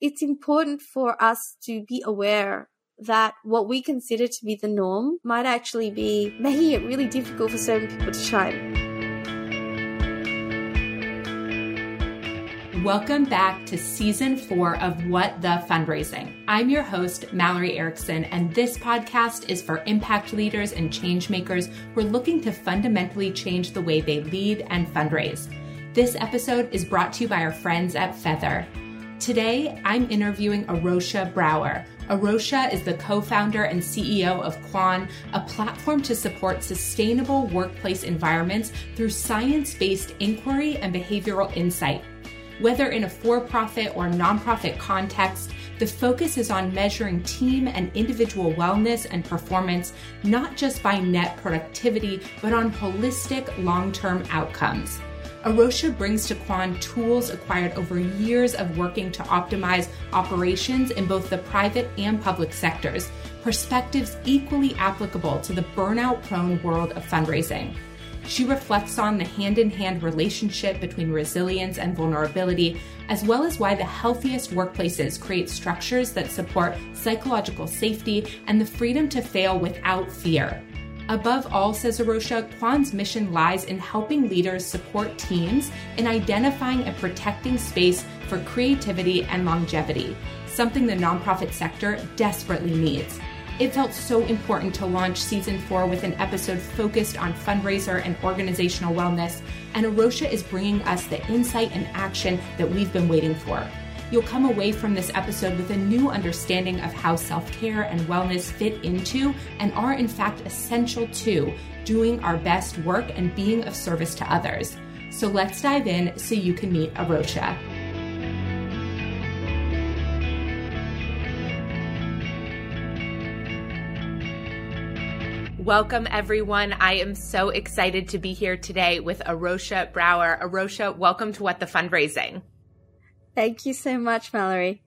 It's important for us to be aware that what we consider to be the norm might actually be making it really difficult for certain people to shine. Welcome back to season four of What the Fundraising. I'm your host, Mallory Erickson, and this podcast is for impact leaders and change makers who are looking to fundamentally change the way they lead and fundraise. This episode is brought to you by our friends at Feather. Today, I'm interviewing Arosha Brower. Arosha is the co founder and CEO of Quan, a platform to support sustainable workplace environments through science based inquiry and behavioral insight. Whether in a for profit or nonprofit context, the focus is on measuring team and individual wellness and performance, not just by net productivity, but on holistic long term outcomes. Arosha brings to Quan tools acquired over years of working to optimize operations in both the private and public sectors, perspectives equally applicable to the burnout prone world of fundraising. She reflects on the hand in hand relationship between resilience and vulnerability, as well as why the healthiest workplaces create structures that support psychological safety and the freedom to fail without fear. Above all, says Arosha, Quan's mission lies in helping leaders support teams in identifying and protecting space for creativity and longevity, something the nonprofit sector desperately needs. It felt so important to launch season four with an episode focused on fundraiser and organizational wellness, and Arosha is bringing us the insight and action that we've been waiting for. You'll come away from this episode with a new understanding of how self care and wellness fit into and are, in fact, essential to doing our best work and being of service to others. So let's dive in so you can meet Arosha. Welcome, everyone. I am so excited to be here today with Arosha Brower. Arosha, welcome to What the Fundraising. Thank you so much, Mallory.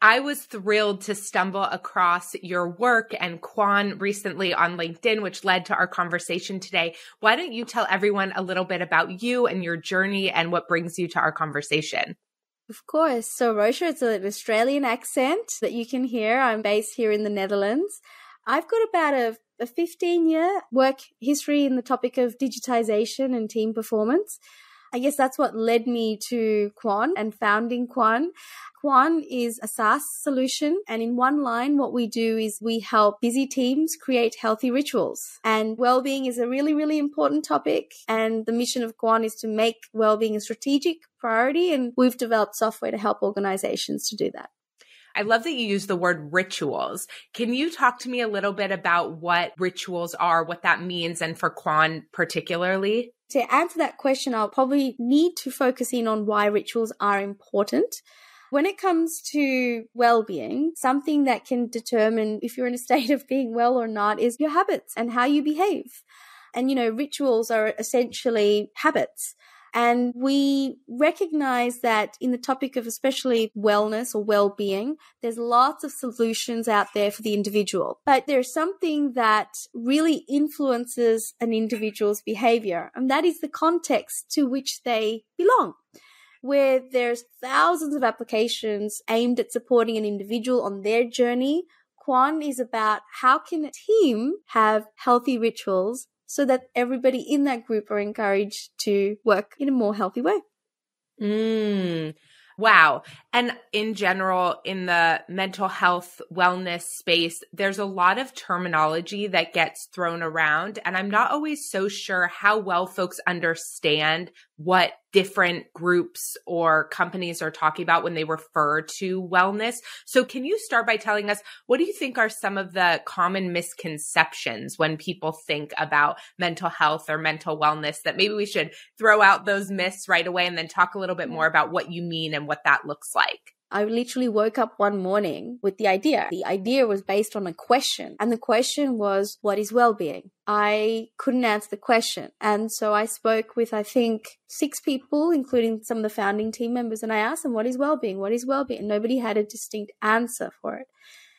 I was thrilled to stumble across your work and Quan recently on LinkedIn, which led to our conversation today. Why don't you tell everyone a little bit about you and your journey and what brings you to our conversation? Of course. So, Rosha, it's an Australian accent that you can hear. I'm based here in the Netherlands. I've got about a, a 15 year work history in the topic of digitization and team performance. I guess that's what led me to Quan and founding Quan. Quan is a SaaS solution. And in one line, what we do is we help busy teams create healthy rituals. And well-being is a really, really important topic. And the mission of Quan is to make well-being a strategic priority. And we've developed software to help organizations to do that. I love that you use the word rituals. Can you talk to me a little bit about what rituals are, what that means, and for Quan particularly? To answer that question, I'll probably need to focus in on why rituals are important. When it comes to well-being, something that can determine if you're in a state of being well or not is your habits and how you behave. And, you know, rituals are essentially habits. And we recognize that in the topic of especially wellness or well-being, there's lots of solutions out there for the individual. But there's something that really influences an individual's behavior, and that is the context to which they belong where there's thousands of applications aimed at supporting an individual on their journey. Quan is about how can a team have healthy rituals so that everybody in that group are encouraged to work in a more healthy way. Mm. Wow. And in general, in the mental health wellness space, there's a lot of terminology that gets thrown around. And I'm not always so sure how well folks understand what different groups or companies are talking about when they refer to wellness. So, can you start by telling us what do you think are some of the common misconceptions when people think about mental health or mental wellness that maybe we should throw out those myths right away and then talk a little bit more about what you mean and what that looks like? I literally woke up one morning with the idea. The idea was based on a question, and the question was, What is well being? I couldn't answer the question. And so I spoke with, I think, six people, including some of the founding team members, and I asked them, What is well being? What is well being? And nobody had a distinct answer for it.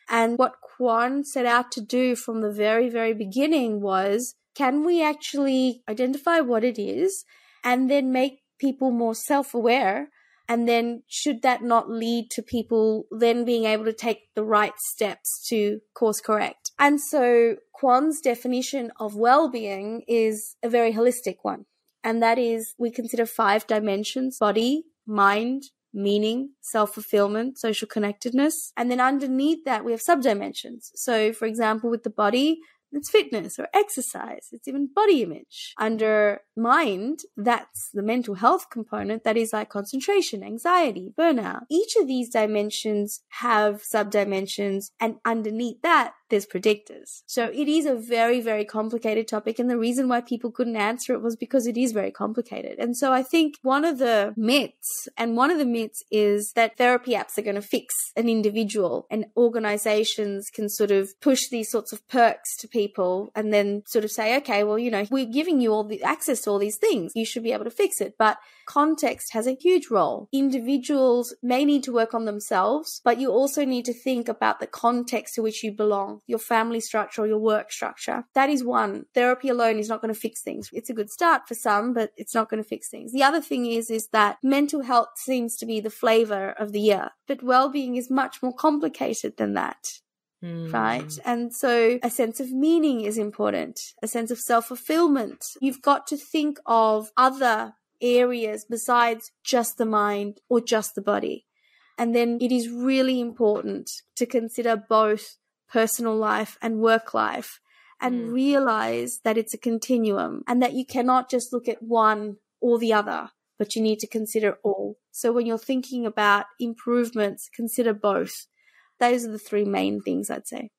And what Quan set out to do from the very, very beginning was can we actually identify what it is and then make people more self aware and then should that not lead to people then being able to take the right steps to course correct? And so Quan's definition of well-being is a very holistic one. And that is we consider five dimensions, body, mind, meaning, self fulfillment, social connectedness. And then underneath that, we have subdimensions. So, for example, with the body, it's fitness or exercise. It's even body image. Under mind, that's the mental health component that is like concentration, anxiety, burnout. Each of these dimensions have subdimensions and underneath that, there's predictors. So it is a very, very complicated topic. And the reason why people couldn't answer it was because it is very complicated. And so I think one of the myths, and one of the myths is that therapy apps are going to fix an individual and organizations can sort of push these sorts of perks to people and then sort of say, okay, well, you know, we're giving you all the access to all these things. You should be able to fix it. But context has a huge role. Individuals may need to work on themselves, but you also need to think about the context to which you belong, your family structure or your work structure. That is one. Therapy alone is not going to fix things. It's a good start for some, but it's not going to fix things. The other thing is, is that mental health seems to be the flavor of the year, but well-being is much more complicated than that. Mm. Right. And so a sense of meaning is important, a sense of self fulfillment. You've got to think of other areas besides just the mind or just the body. And then it is really important to consider both personal life and work life and mm. realize that it's a continuum and that you cannot just look at one or the other, but you need to consider all. So when you're thinking about improvements, consider both. Those are the three main things I'd say.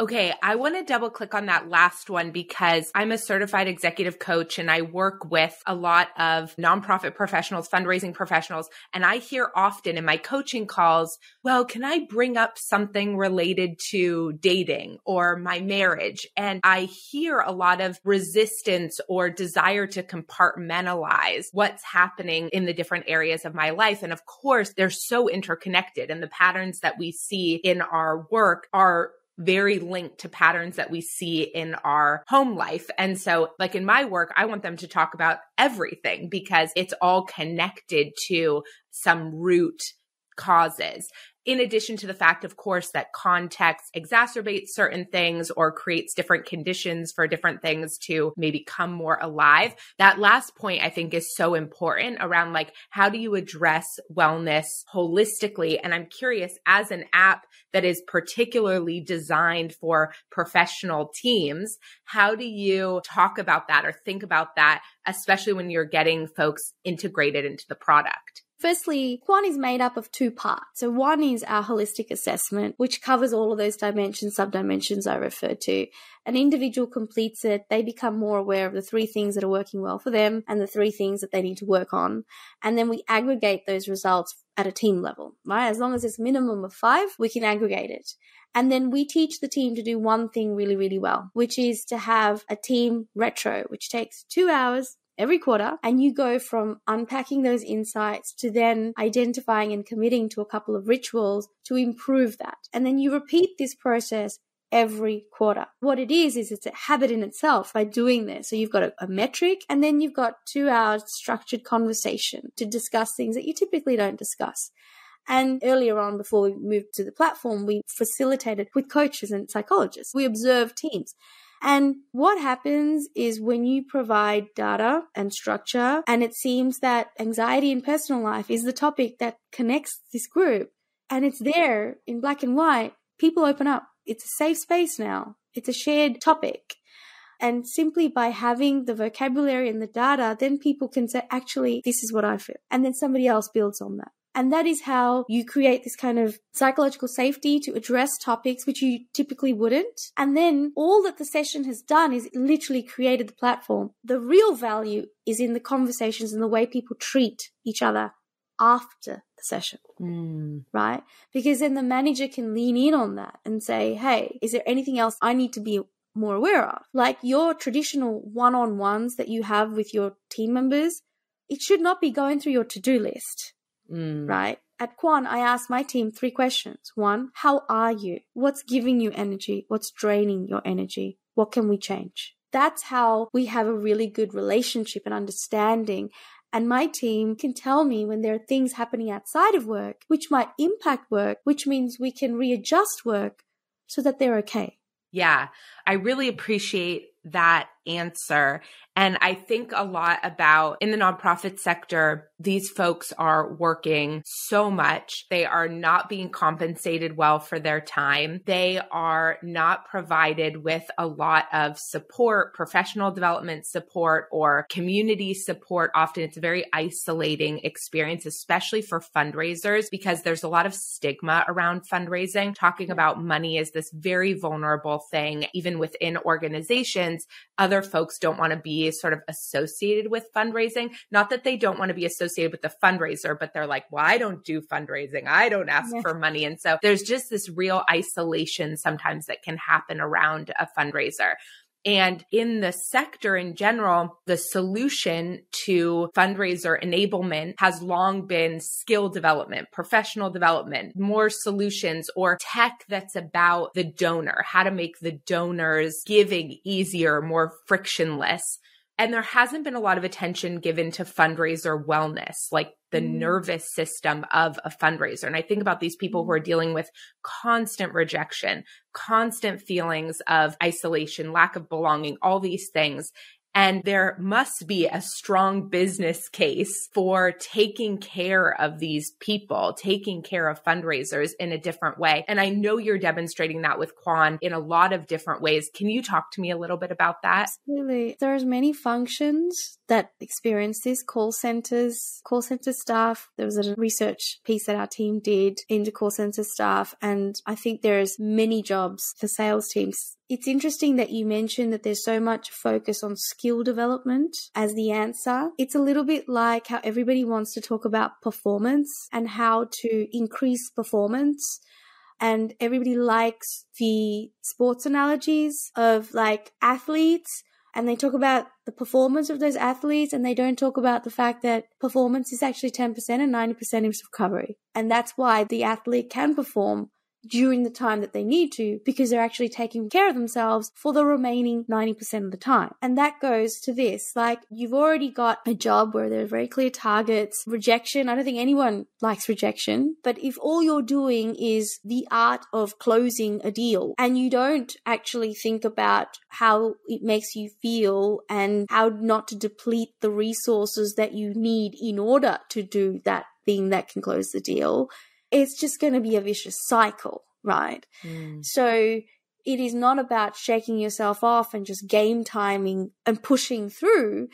Okay, I want to double click on that last one because I'm a certified executive coach and I work with a lot of nonprofit professionals, fundraising professionals, and I hear often in my coaching calls, well, can I bring up something related to dating or my marriage? And I hear a lot of resistance or desire to compartmentalize what's happening in the different areas of my life. And of course, they're so interconnected and the patterns that we see in our work are very linked to patterns that we see in our home life. And so, like in my work, I want them to talk about everything because it's all connected to some root causes in addition to the fact, of course, that context exacerbates certain things or creates different conditions for different things to maybe come more alive. That last point I think is so important around like, how do you address wellness holistically? And I'm curious, as an app that is particularly designed for professional teams, how do you talk about that or think about that, especially when you're getting folks integrated into the product? Firstly, Quan is made up of two parts. So one is our holistic assessment, which covers all of those dimensions, subdimensions I referred to. An individual completes it, they become more aware of the three things that are working well for them and the three things that they need to work on. And then we aggregate those results at a team level, right? As long as it's minimum of five, we can aggregate it. And then we teach the team to do one thing really, really well, which is to have a team retro, which takes two hours every quarter and you go from unpacking those insights to then identifying and committing to a couple of rituals to improve that. And then you repeat this process every quarter. What it is, is it's a habit in itself by doing this. So you've got a, a, metric and then you've got two hours structured conversation to discuss things that you typically don't discuss. And earlier on, before we moved to the platform, we facilitated with coaches and psychologists. We observed teams. And what happens is when you provide data and structure, and it seems that anxiety in personal life is the topic that connects this group, and it's there in black and white, people open up. It's a safe space now. It's a shared topic. And simply by having the vocabulary and the data, then people can say, actually, this is what I feel. And then somebody else builds on that. And that is how you create this kind of psychological safety to address topics which you typically wouldn't. And then all that the session has done is literally created the platform. The real value is in the conversations and the way people treat each other after the session. Mm. Right? Because then the manager can lean in on that and say, Hey, is there anything else I need to be more aware of? Like your traditional one on ones that you have with your team members, it should not be going through your to do list. Mm. Right? At Quan, I asked my team three questions. One, how are you? What's giving you energy? What's draining your energy? What can we change? That's how we have a really good relationship and understanding and my team can tell me when there are things happening outside of work which might impact work, which means we can readjust work so that they're okay. Yeah, I really appreciate that answer. And I think a lot about in the nonprofit sector, these folks are working so much. They are not being compensated well for their time. They are not provided with a lot of support, professional development support, or community support. Often it's a very isolating experience, especially for fundraisers, because there's a lot of stigma around fundraising. Talking about money is this very vulnerable thing, even within organizations. Other folks don't want to be sort of associated with fundraising. Not that they don't want to be associated with the fundraiser, but they're like, well, I don't do fundraising. I don't ask yeah. for money. And so there's just this real isolation sometimes that can happen around a fundraiser. And in the sector in general, the solution to fundraiser enablement has long been skill development, professional development, more solutions or tech that's about the donor, how to make the donor's giving easier, more frictionless. And there hasn't been a lot of attention given to fundraiser wellness, like the mm. nervous system of a fundraiser. And I think about these people who are mm. dealing with constant rejection, constant feelings of isolation, lack of belonging, all these things. And there must be a strong business case for taking care of these people, taking care of fundraisers in a different way. And I know you're demonstrating that with Quan in a lot of different ways. Can you talk to me a little bit about that? Absolutely. There's many functions that experience this call centers, call center staff. There was a research piece that our team did into call center staff. And I think there's many jobs for sales teams it's interesting that you mentioned that there's so much focus on skill development as the answer. It's a little bit like how everybody wants to talk about performance and how to increase performance. And everybody likes the sports analogies of like athletes and they talk about the performance of those athletes and they don't talk about the fact that performance is actually 10% and 90% is recovery. And that's why the athlete can perform during the time that they need to because they're actually taking care of themselves for the remaining 90% of the time. And that goes to this like, you've already got a job where there are very clear targets, rejection. I don't think anyone likes rejection, but if all you're doing is the art of closing a deal and you don't actually think about how it makes you feel and how not to deplete the resources that you need in order to do that thing that can close the deal, it's just going to be a vicious cycle, right? Mm. So it is not about shaking yourself off and just game timing and pushing through.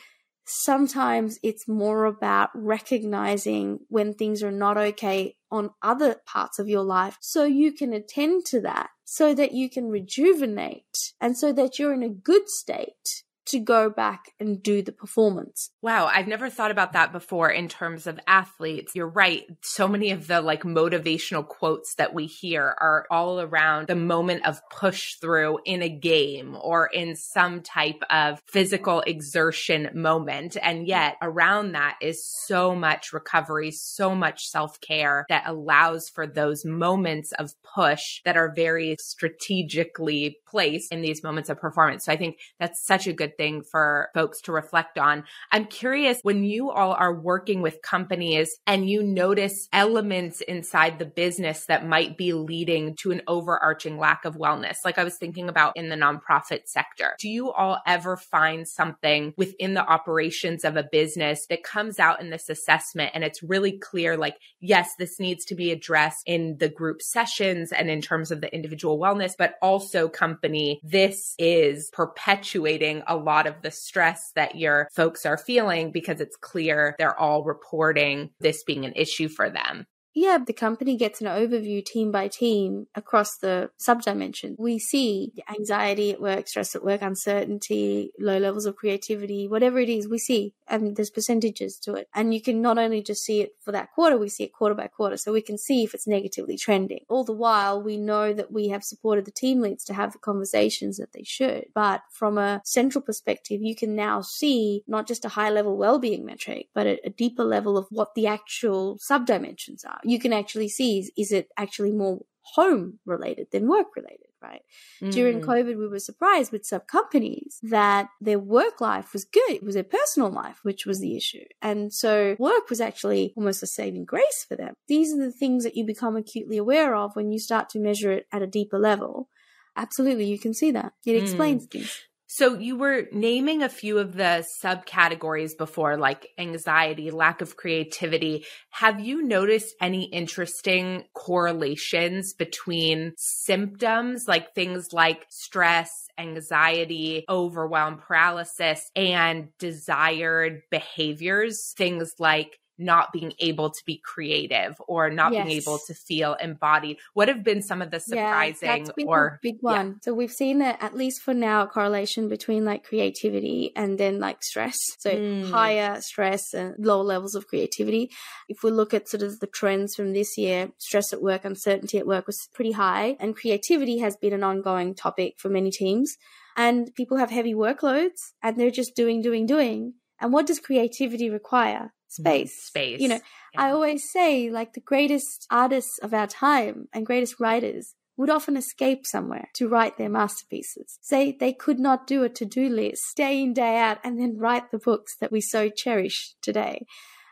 Sometimes it's more about recognizing when things are not okay on other parts of your life so you can attend to that so that you can rejuvenate and so that you're in a good state to go back and do the performance. Wow, I've never thought about that before in terms of athletes. You're right. So many of the like motivational quotes that we hear are all around the moment of push through in a game or in some type of physical exertion moment. And yet around that is so much recovery, so much self care that allows for those moments of push that are very strategically placed in these moments of performance. So I think that's such a good thing for folks to reflect on. I'm curious when you all are working with companies and you notice elements inside the business that might be leading to an overarching lack of wellness, like I was thinking about in the nonprofit sector. Do you all ever find something within the operations of a business that comes out in this assessment and it's really clear, like, yes, this needs to be addressed in the group sessions and in terms of the individual wellness, but also company, this is perpetuating a lot of the stress that your folks are feeling because it's clear they're all reporting this being an issue for them yeah, the company gets an overview team by team across the subdimension. We see anxiety at work, stress at work, uncertainty, low levels of creativity, whatever it is, we see, and there's percentages to it. And you can not only just see it for that quarter, we see it quarter by quarter. So we can see if it's negatively trending. All the while, we know that we have supported the team leads to have the conversations that they should. But from a central perspective, you can now see not just a high level well-being metric, but a, a deeper level of what the actual subdimensions are you can actually see is, is it actually more home related than work related, right? Mm. During COVID, we were surprised with some companies that their work life was good. It was their personal life, which was the issue. And so work was actually almost a saving grace for them. These are the things that you become acutely aware of when you start to measure it at a deeper level. Absolutely, you can see that. It mm. explains mm. things. So you were naming a few of the subcategories before, like anxiety, lack of creativity. Have you noticed any interesting correlations between symptoms, like things like stress, anxiety, overwhelm, paralysis, and desired behaviors? Things like not being able to be creative or not yes. being able to feel embodied what have been some of the surprising yeah, or big one yeah. so we've seen that at least for now a correlation between like creativity and then like stress so mm. higher stress and lower levels of creativity if we look at sort of the trends from this year stress at work uncertainty at work was pretty high and creativity has been an ongoing topic for many teams and people have heavy workloads and they're just doing doing doing and what does creativity require space. Space. You know, yeah. I always say like the greatest artists of our time and greatest writers would often escape somewhere to write their masterpieces. Say they could not do a to-do list day in, day out, and then write the books that we so cherish today.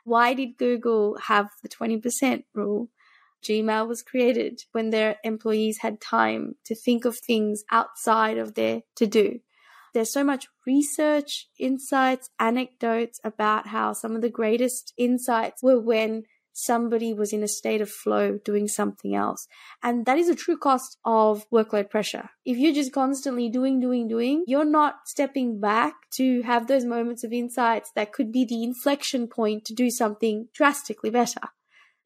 Why did Google have the 20% rule? Gmail was created when their employees had time to think of things outside of their to do. There's so much research, insights, anecdotes about how some of the greatest insights were when somebody was in a state of flow doing something else. And that is a true cost of workload pressure. If you're just constantly doing, doing, doing, you're not stepping back to have those moments of insights that could be the inflection point to do something drastically better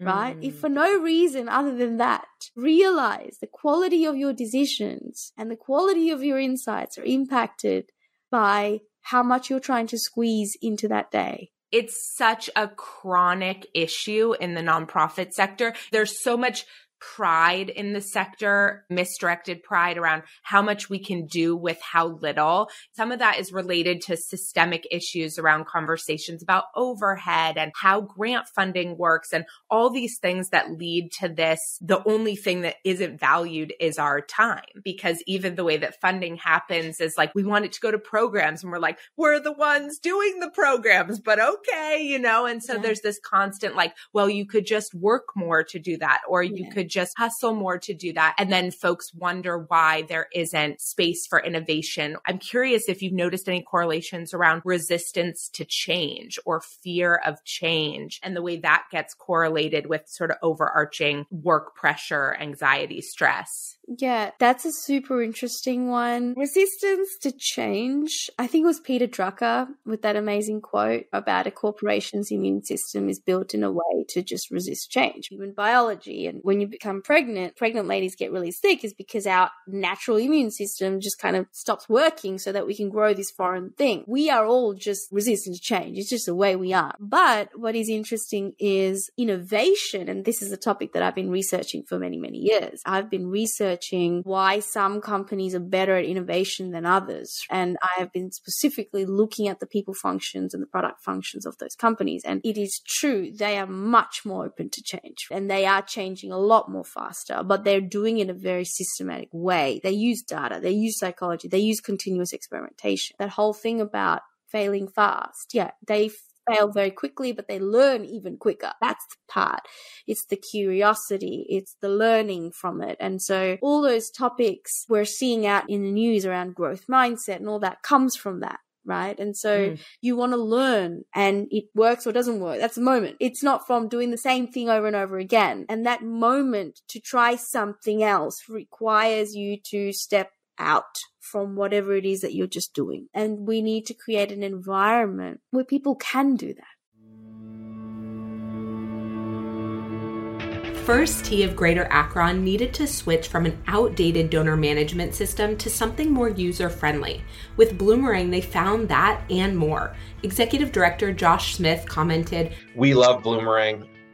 right? Mm. If for no reason other than that, realize the quality of your decisions and the quality of your insights are impacted by how much you're trying to squeeze into that day. It's such a chronic issue in the nonprofit sector. There's so much pride in the sector, misdirected pride around how much we can do with how little. Some of that is related to systemic issues around conversations about overhead and how grant funding works and all these things that lead to this. The only thing that isn't valued is our time because even the way that funding happens is like we want it to go to programs and we're like, we're the ones doing the programs, but okay, you know? And so yeah. there's this constant like, well, you could just work more to do that or you yeah. could just hustle more to do that. And then folks wonder why there isn't space for innovation. I'm curious if you've noticed any correlations around resistance to change or fear of change and the way that gets correlated with sort of overarching work pressure, anxiety, stress. Yeah, that's a super interesting one. Resistance to change. I think it was Peter Drucker with that amazing quote about a corporation's immune system is built in a way to just resist change. Human biology. And when you become pregnant, pregnant ladies get really sick is because our natural immune system just kind of stops working so that we can grow this foreign thing. We are all just resistant to change. It's just the way we are. But what is interesting is innovation. And this is a topic that I've been researching for many, many years. I've been researching researching why some companies are better at innovation than others. And I have been specifically looking at the people functions and the product functions of those companies. And it is true, they are much more open to change and they are changing a lot more faster, but they're doing it in a very systematic way. They use data, they use psychology, they use continuous experimentation. That whole thing about failing fast. Yeah, they fail very quickly, but they learn even quicker. That's the part. It's the curiosity. It's the learning from it. And so all those topics we're seeing out in the news around growth mindset and all that comes from that. Right. And so mm. you want to learn and it works or doesn't work. That's a moment. It's not from doing the same thing over and over again. And that moment to try something else requires you to step out from whatever it is that you're just doing. And we need to create an environment where people can do that. First Tee of Greater Akron needed to switch from an outdated donor management system to something more user friendly. With Bloomerang, they found that and more. Executive Director Josh Smith commented We love Bloomerang.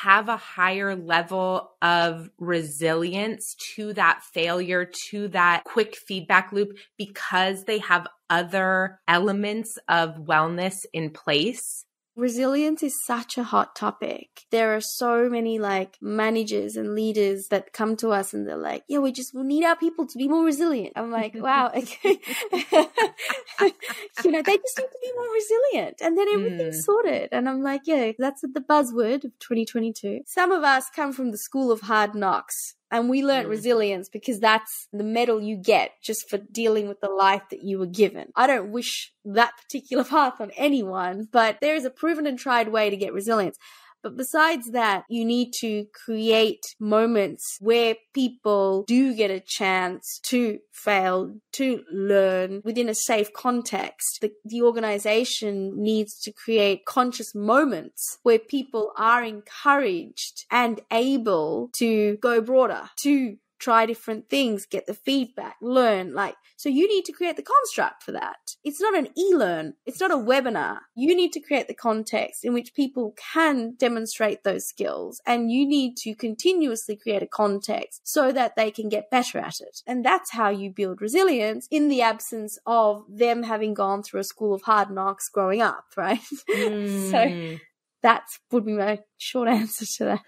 have a higher level of resilience to that failure, to that quick feedback loop because they have other elements of wellness in place. Resilience is such a hot topic. There are so many like managers and leaders that come to us and they're like, yeah, we just we need our people to be more resilient. I'm like, wow, okay. you know, they just need to be more resilient and then everything's mm. sorted. And I'm like, yeah, that's the buzzword of 2022. Some of us come from the school of hard knocks and we learned mm. resilience because that's the medal you get just for dealing with the life that you were given. I don't wish that particular path on anyone, but there is a proven and tried way to get resilience. But besides that, you need to create moments where people do get a chance to fail, to learn within a safe context. The, the organization needs to create conscious moments where people are encouraged and able to go broader, to try different things, get the feedback, learn. Like, so you need to create the construct for that. It's not an e learn, it's not a webinar. You need to create the context in which people can demonstrate those skills, and you need to continuously create a context so that they can get better at it. And that's how you build resilience in the absence of them having gone through a school of hard knocks growing up, right? Mm. so that would be my short answer to that.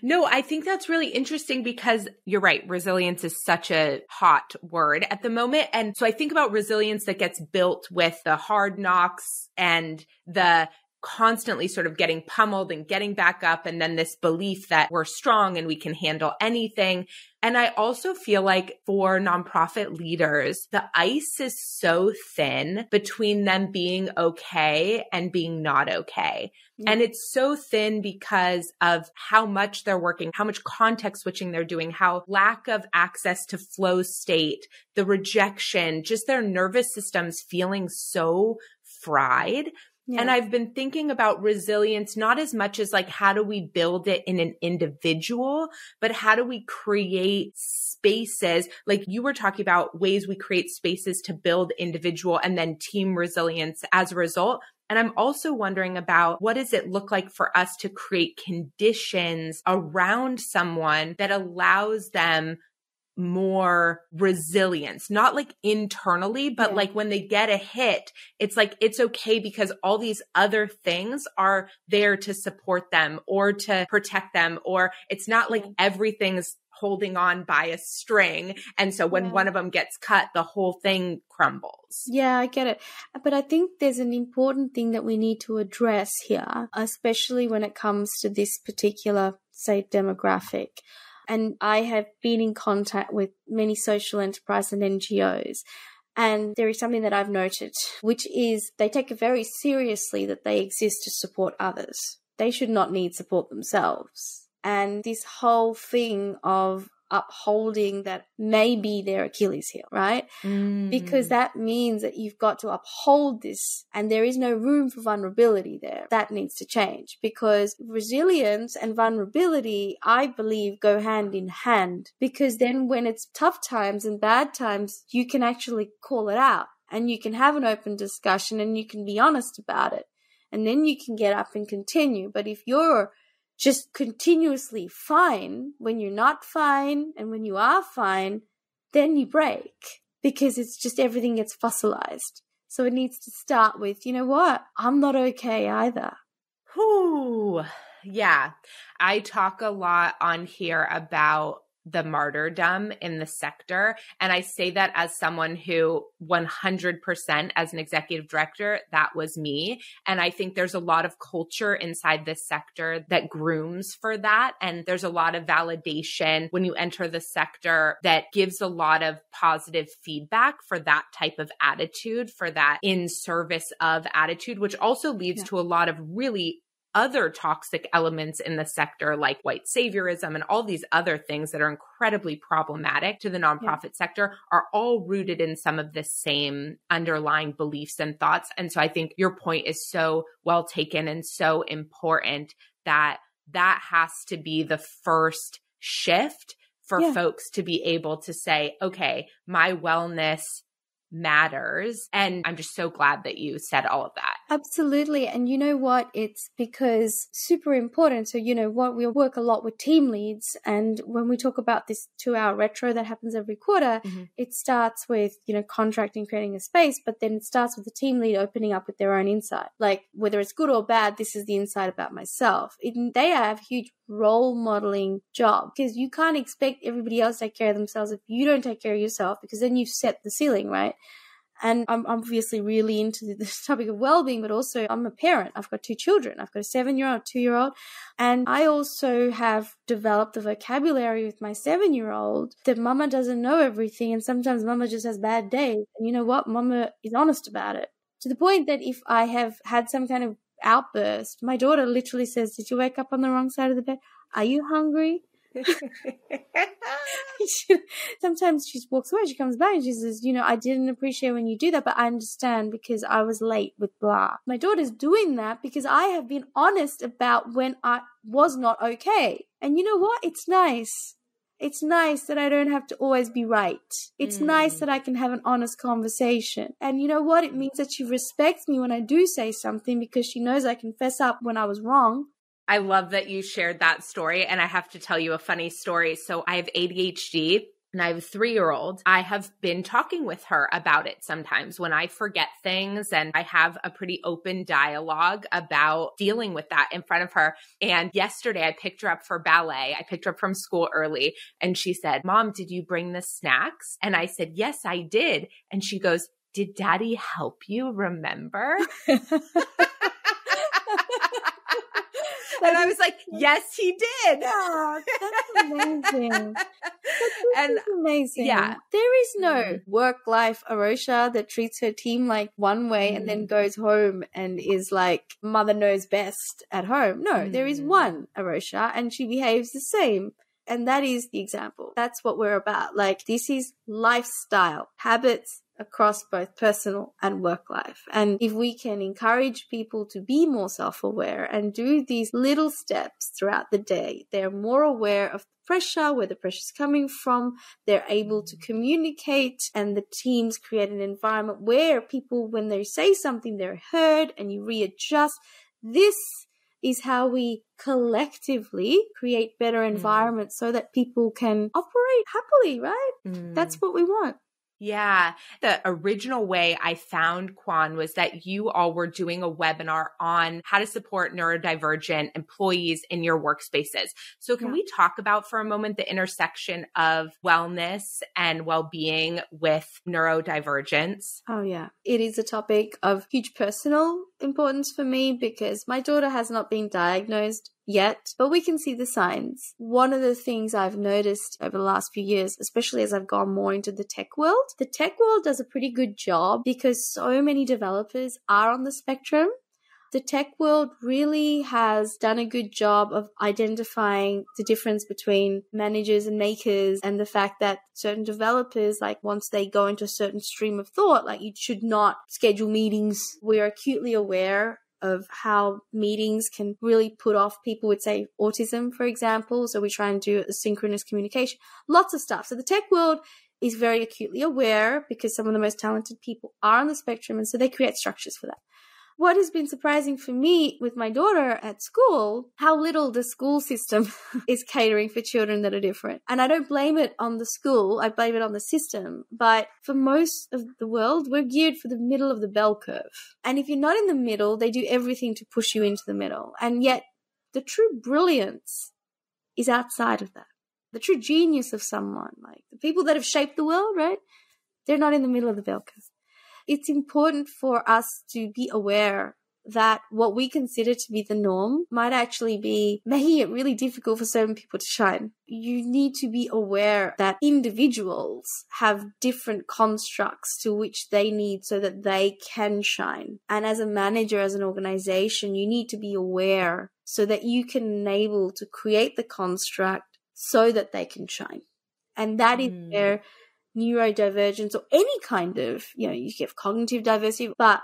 No, I think that's really interesting because you're right. Resilience is such a hot word at the moment. And so I think about resilience that gets built with the hard knocks and the constantly sort of getting pummeled and getting back up. And then this belief that we're strong and we can handle anything. And I also feel like for nonprofit leaders, the ice is so thin between them being okay and being not okay. And it's so thin because of how much they're working, how much context switching they're doing, how lack of access to flow state, the rejection, just their nervous systems feeling so fried yeah. And I've been thinking about resilience, not as much as like, how do we build it in an individual, but how do we create spaces? Like you were talking about ways we create spaces to build individual and then team resilience as a result. And I'm also wondering about what does it look like for us to create conditions around someone that allows them more resilience, not like internally, but yeah. like when they get a hit, it's like it's okay because all these other things are there to support them or to protect them, or it's not like everything's holding on by a string. And so when yeah. one of them gets cut, the whole thing crumbles. Yeah, I get it. But I think there's an important thing that we need to address here, especially when it comes to this particular, say, demographic and I have been in contact with many social enterprise and NGOs. And there is something that I've noted, which is they take it very seriously that they exist to support others. They should not need support themselves. And this whole thing of upholding that may be their Achilles heel, right? Mm. Because that means that you've got to uphold this and there is no room for vulnerability there. That needs to change because resilience and vulnerability, I believe, go hand in hand because then when it's tough times and bad times, you can actually call it out and you can have an open discussion and you can be honest about it. And then you can get up and continue. But if you're just continuously fine when you're not fine and when you are fine, then you break because it's just everything gets fossilized. So it needs to start with, you know what? I'm not okay either. Whoo. Yeah. I talk a lot on here about the martyrdom in the sector. And I say that as someone who 100% as an executive director, that was me. And I think there's a lot of culture inside this sector that grooms for that. And there's a lot of validation when you enter the sector that gives a lot of positive feedback for that type of attitude, for that in service of attitude, which also leads yeah. to a lot of really other toxic elements in the sector, like white saviorism and all these other things that are incredibly problematic to the nonprofit yeah. sector, are all rooted in some of the same underlying beliefs and thoughts. And so I think your point is so well taken and so important that that has to be the first shift for yeah. folks to be able to say, okay, my wellness matters. And I'm just so glad that you said all of that. Absolutely. And you know what? It's because super important. So, you know what? We work a lot with team leads. And when we talk about this two hour retro that happens every quarter, mm-hmm. it starts with, you know, contracting, creating a space, but then it starts with the team lead opening up with their own insight. Like whether it's good or bad, this is the insight about myself. It, they have huge role modeling job because you can't expect everybody else to take care of themselves if you don't take care of yourself because then you've set the ceiling, right? And I'm obviously really into this topic of well-being, but also I'm a parent. I've got two children. I've got a seven-year-old, two-year-old, and I also have developed a vocabulary with my seven-year-old that mama doesn't know everything. And sometimes mama just has bad days. And you know what? Mama is honest about it to the point that if I have had some kind of outburst. My daughter literally says, Did you wake up on the wrong side of the bed? Are you hungry? sometimes she walks away, she comes back and she says, You know, I didn't appreciate when you do that, but I understand because I was late with blah. My daughter's doing that because I have been honest about when I was not okay. And you know what? It's nice it's nice that I don't have to always be right. It's mm. nice that I can have an honest conversation. And you know what? It means that she respects me when I do say something because she knows I can fess up when I was wrong. I love that you shared that story. And I have to tell you a funny story. So I have ADHD and I have a three year old, I have been talking with her about it sometimes when I forget things. And I have a pretty open dialogue about dealing with that in front of her. And yesterday I picked her up for ballet. I picked her up from school early and she said, Mom, did you bring the snacks? And I said, Yes, I did. And she goes, Did daddy help you remember? and I was like, yes, he did. Oh, that's amazing. that's and amazing. Yeah. There is no mm-hmm. work life Arosha that treats her team like one way mm. and then mm-hmm. goes home and is like mother knows best at home. No, mm. there is mm-hmm. one Arosha and she behaves the same. And that is the example. That's what we're about. Like, this is lifestyle, habits, across both personal and work life. And if we can encourage people to be more self aware and do these little steps throughout the day, they're more aware of the pressure, where the pressure is coming from. They're able to communicate, and the teams create an environment where people, when they say something, they're heard and you readjust. This is how we collectively create better mm. environments mm. so that people can operate happily, right? Mm. That's what we want. Yeah. The original way I found Quan was that you all were doing a webinar on how to support neurodivergent employees in your workspaces. So can yeah. we talk about for a moment the intersection of wellness and well-being with neurodivergence? Oh yeah. It is a topic of huge personal importance for me because my daughter has not been diagnosed yet, but we can see the signs. One of the things I've noticed over the last few years, especially as I've gone more into the tech world, the tech world does a pretty good job because so many developers are on the spectrum. The tech world really has done a good job of identifying the difference between managers and makers and the fact that certain developers, like once they go into a certain stream of thought, like you should not schedule meetings. We're acutely aware of how meetings can really put off people with say autism for example. So we try and do asynchronous communication. Lots of stuff. So the tech world is very acutely aware because some of the most talented people are on the spectrum and so they create structures for that what has been surprising for me with my daughter at school, how little the school system is catering for children that are different. And I don't blame it on the school, I blame it on the system. But for most of the world, we're geared for the middle of the bell curve. And if you're not in the middle, they do everything to push you into the middle. And yet, the true brilliance is outside of that. The true genius of someone, like the people that have shaped the world, right? They're not in the middle of the bell curve it's important for us to be aware that what we consider to be the norm might actually be making it really difficult for certain people to shine. You need to be aware that individuals have different constructs to which they need so that they can shine. And as a manager, as an organization, you need to be aware so that you can enable to create the construct so that they can shine. And that is mm. where neurodivergence or any kind of, you know, you have cognitive diversity, but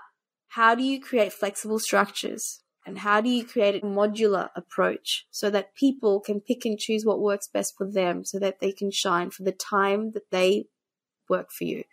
how do you create flexible structures? And how do you create a modular approach so that people can pick and choose what works best for them so that they can shine for the time that they work for you?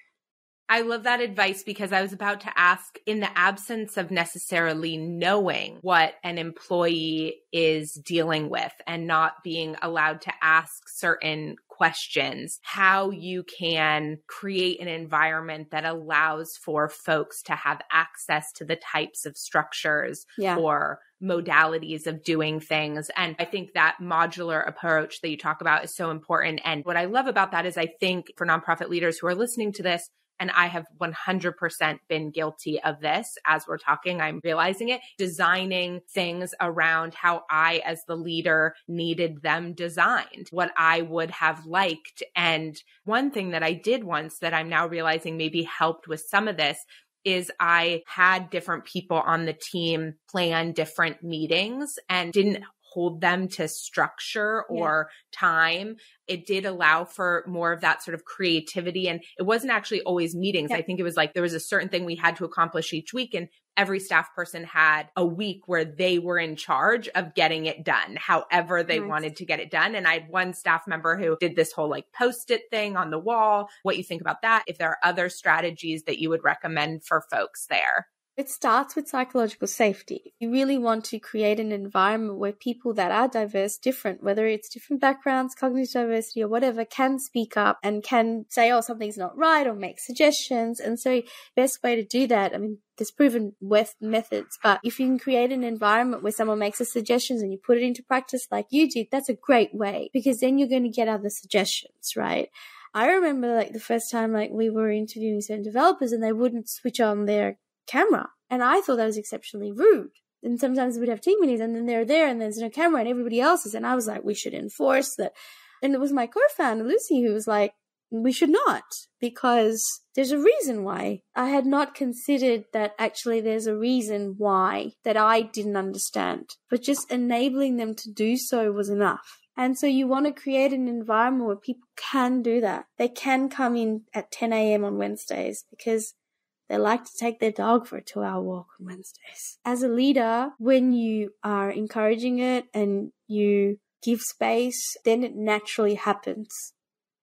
I love that advice because I was about to ask in the absence of necessarily knowing what an employee is dealing with and not being allowed to ask certain questions, how you can create an environment that allows for folks to have access to the types of structures yeah. or modalities of doing things. And I think that modular approach that you talk about is so important. And what I love about that is I think for nonprofit leaders who are listening to this, and I have 100% been guilty of this as we're talking. I'm realizing it, designing things around how I, as the leader, needed them designed, what I would have liked. And one thing that I did once that I'm now realizing maybe helped with some of this is I had different people on the team plan different meetings and didn't hold them to structure or yeah. time. It did allow for more of that sort of creativity. And it wasn't actually always meetings. Yeah. I think it was like there was a certain thing we had to accomplish each week. And every staff person had a week where they were in charge of getting it done, however they nice. wanted to get it done. And I had one staff member who did this whole like post it thing on the wall. What you think about that? If there are other strategies that you would recommend for folks there. It starts with psychological safety. You really want to create an environment where people that are diverse, different, whether it's different backgrounds, cognitive diversity, or whatever, can speak up and can say, oh, something's not right or make suggestions. And so, best way to do that, I mean, there's proven methods, but if you can create an environment where someone makes a suggestions and you put it into practice like you did, that's a great way because then you're going to get other suggestions, right? I remember like the first time like we were interviewing certain developers and they wouldn't switch on their camera. And I thought that was exceptionally rude. And sometimes we'd have team meetings and then they're there and there's no camera and everybody else is. And I was like, we should enforce that. And it was my co-founder, Lucy, who was like, we should not because there's a reason why. I had not considered that actually there's a reason why that I didn't understand, but just enabling them to do so was enough. And so you want to create an environment where people can do that. They can come in at 10 a.m. on Wednesdays because they like to take their dog for a two hour walk on Wednesdays. As a leader, when you are encouraging it and you give space, then it naturally happens.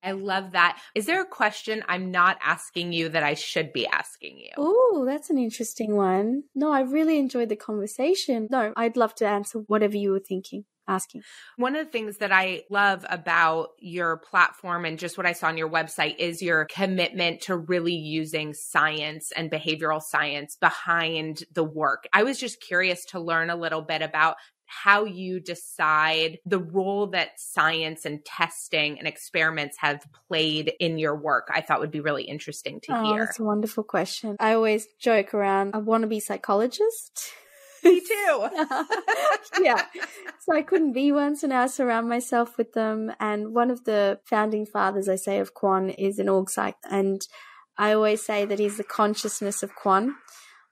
I love that. Is there a question I'm not asking you that I should be asking you? Oh, that's an interesting one. No, I really enjoyed the conversation. No, I'd love to answer whatever you were thinking asking. One of the things that I love about your platform and just what I saw on your website is your commitment to really using science and behavioral science behind the work. I was just curious to learn a little bit about how you decide the role that science and testing and experiments have played in your work. I thought would be really interesting to oh, hear. That's a wonderful question. I always joke around, I want to be a psychologist. Me too. yeah. So I couldn't be one, so now I surround myself with them. And one of the founding fathers, I say, of Quan is an org psych. And I always say that he's the consciousness of Quan.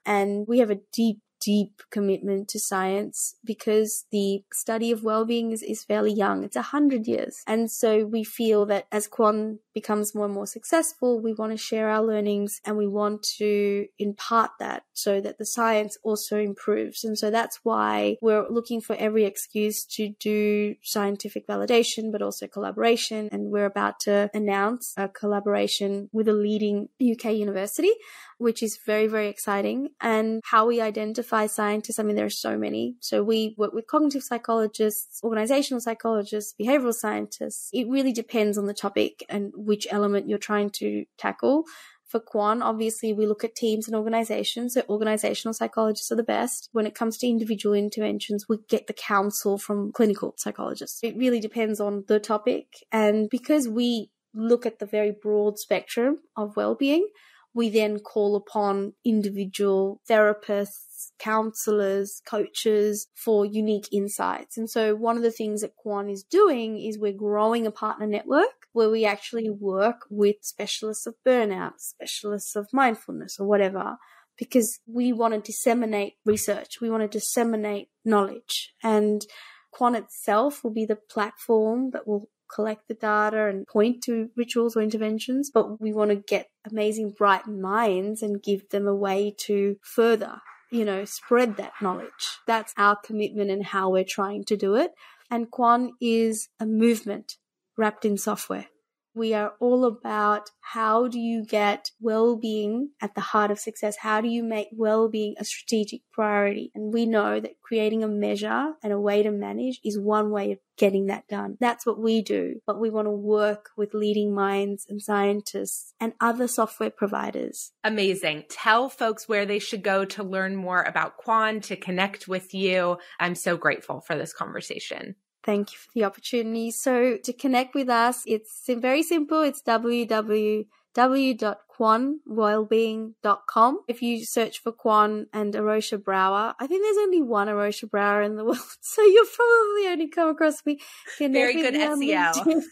And we have a deep deep commitment to science because the study of well-being is, is fairly young. It's a hundred years. And so we feel that as Quan becomes more and more successful, we want to share our learnings and we want to impart that so that the science also improves. And so that's why we're looking for every excuse to do scientific validation, but also collaboration. And we're about to announce a collaboration with a leading UK university which is very, very exciting. And how we identify scientists, I mean, there are so many. So we work with cognitive psychologists, organizational psychologists, behavioral scientists. It really depends on the topic and which element you're trying to tackle. For Quan, obviously, we look at teams and organizations. So organizational psychologists are the best. When it comes to individual interventions, we get the counsel from clinical psychologists. It really depends on the topic. And because we look at the very broad spectrum of well-being, we then call upon individual therapists, counselors, coaches for unique insights. And so one of the things that Quan is doing is we're growing a partner network where we actually work with specialists of burnout, specialists of mindfulness or whatever, because we want to disseminate research. We want to disseminate knowledge and Quan itself will be the platform that will collect the data and point to rituals or interventions, but we want to get amazing, bright minds and give them a way to further, you know, spread that knowledge. That's our commitment and how we're trying to do it. And Quan is a movement wrapped in software. We are all about how do you get well-being at the heart of success? How do you make well-being a strategic priority? And we know that creating a measure and a way to manage is one way of getting that done. That's what we do, but we want to work with leading minds and scientists and other software providers. Amazing. Tell folks where they should go to learn more about Quan, to connect with you. I'm so grateful for this conversation. Thank you for the opportunity. So to connect with us, it's very simple. It's www.quanwellbeing.com. If you search for Quan and Arosha Brower, I think there's only one Arosha Brower in the world, so you'll probably only come across me. Connect very good SEO.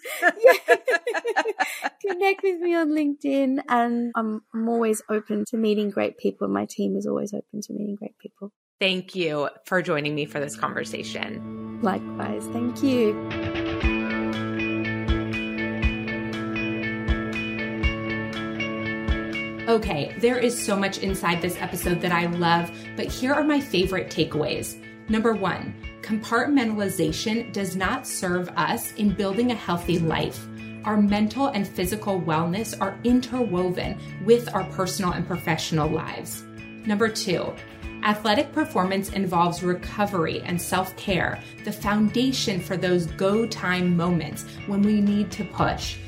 Connect with me on LinkedIn, and I'm, I'm always open to meeting great people. My team is always open to meeting great people. Thank you for joining me for this conversation. Likewise. Thank you. Okay, there is so much inside this episode that I love, but here are my favorite takeaways. Number one, compartmentalization does not serve us in building a healthy life. Our mental and physical wellness are interwoven with our personal and professional lives. Number two, Athletic performance involves recovery and self care, the foundation for those go time moments when we need to push.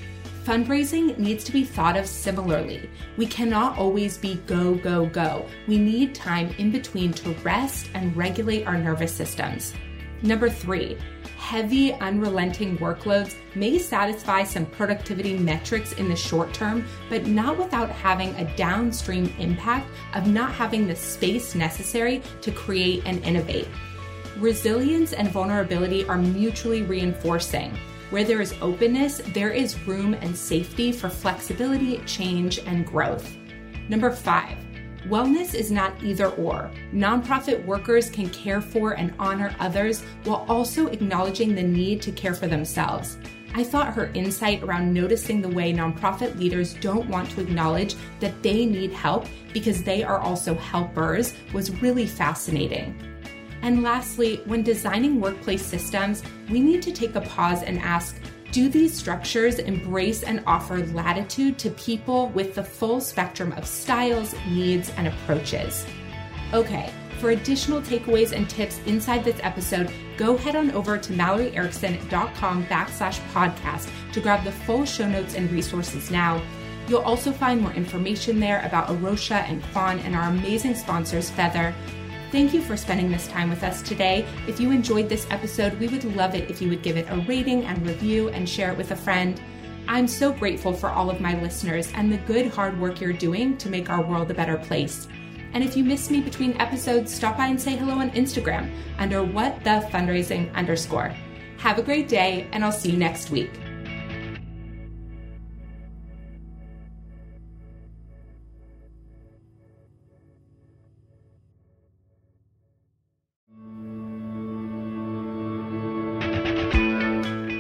Fundraising needs to be thought of similarly. We cannot always be go, go, go. We need time in between to rest and regulate our nervous systems. Number three, heavy, unrelenting workloads may satisfy some productivity metrics in the short term, but not without having a downstream impact of not having the space necessary to create and innovate. Resilience and vulnerability are mutually reinforcing. Where there is openness, there is room and safety for flexibility, change, and growth. Number five, Wellness is not either or. Nonprofit workers can care for and honor others while also acknowledging the need to care for themselves. I thought her insight around noticing the way nonprofit leaders don't want to acknowledge that they need help because they are also helpers was really fascinating. And lastly, when designing workplace systems, we need to take a pause and ask do these structures embrace and offer latitude to people with the full spectrum of styles, needs, and approaches? Okay, for additional takeaways and tips inside this episode, go head on over to malloryerickson.com backslash podcast to grab the full show notes and resources now. You'll also find more information there about Arosha and Quan and our amazing sponsors, Feather, Thank you for spending this time with us today. If you enjoyed this episode, we would love it if you would give it a rating and review and share it with a friend. I'm so grateful for all of my listeners and the good hard work you're doing to make our world a better place. And if you miss me between episodes, stop by and say hello on Instagram under what the fundraising underscore. Have a great day, and I'll see you next week.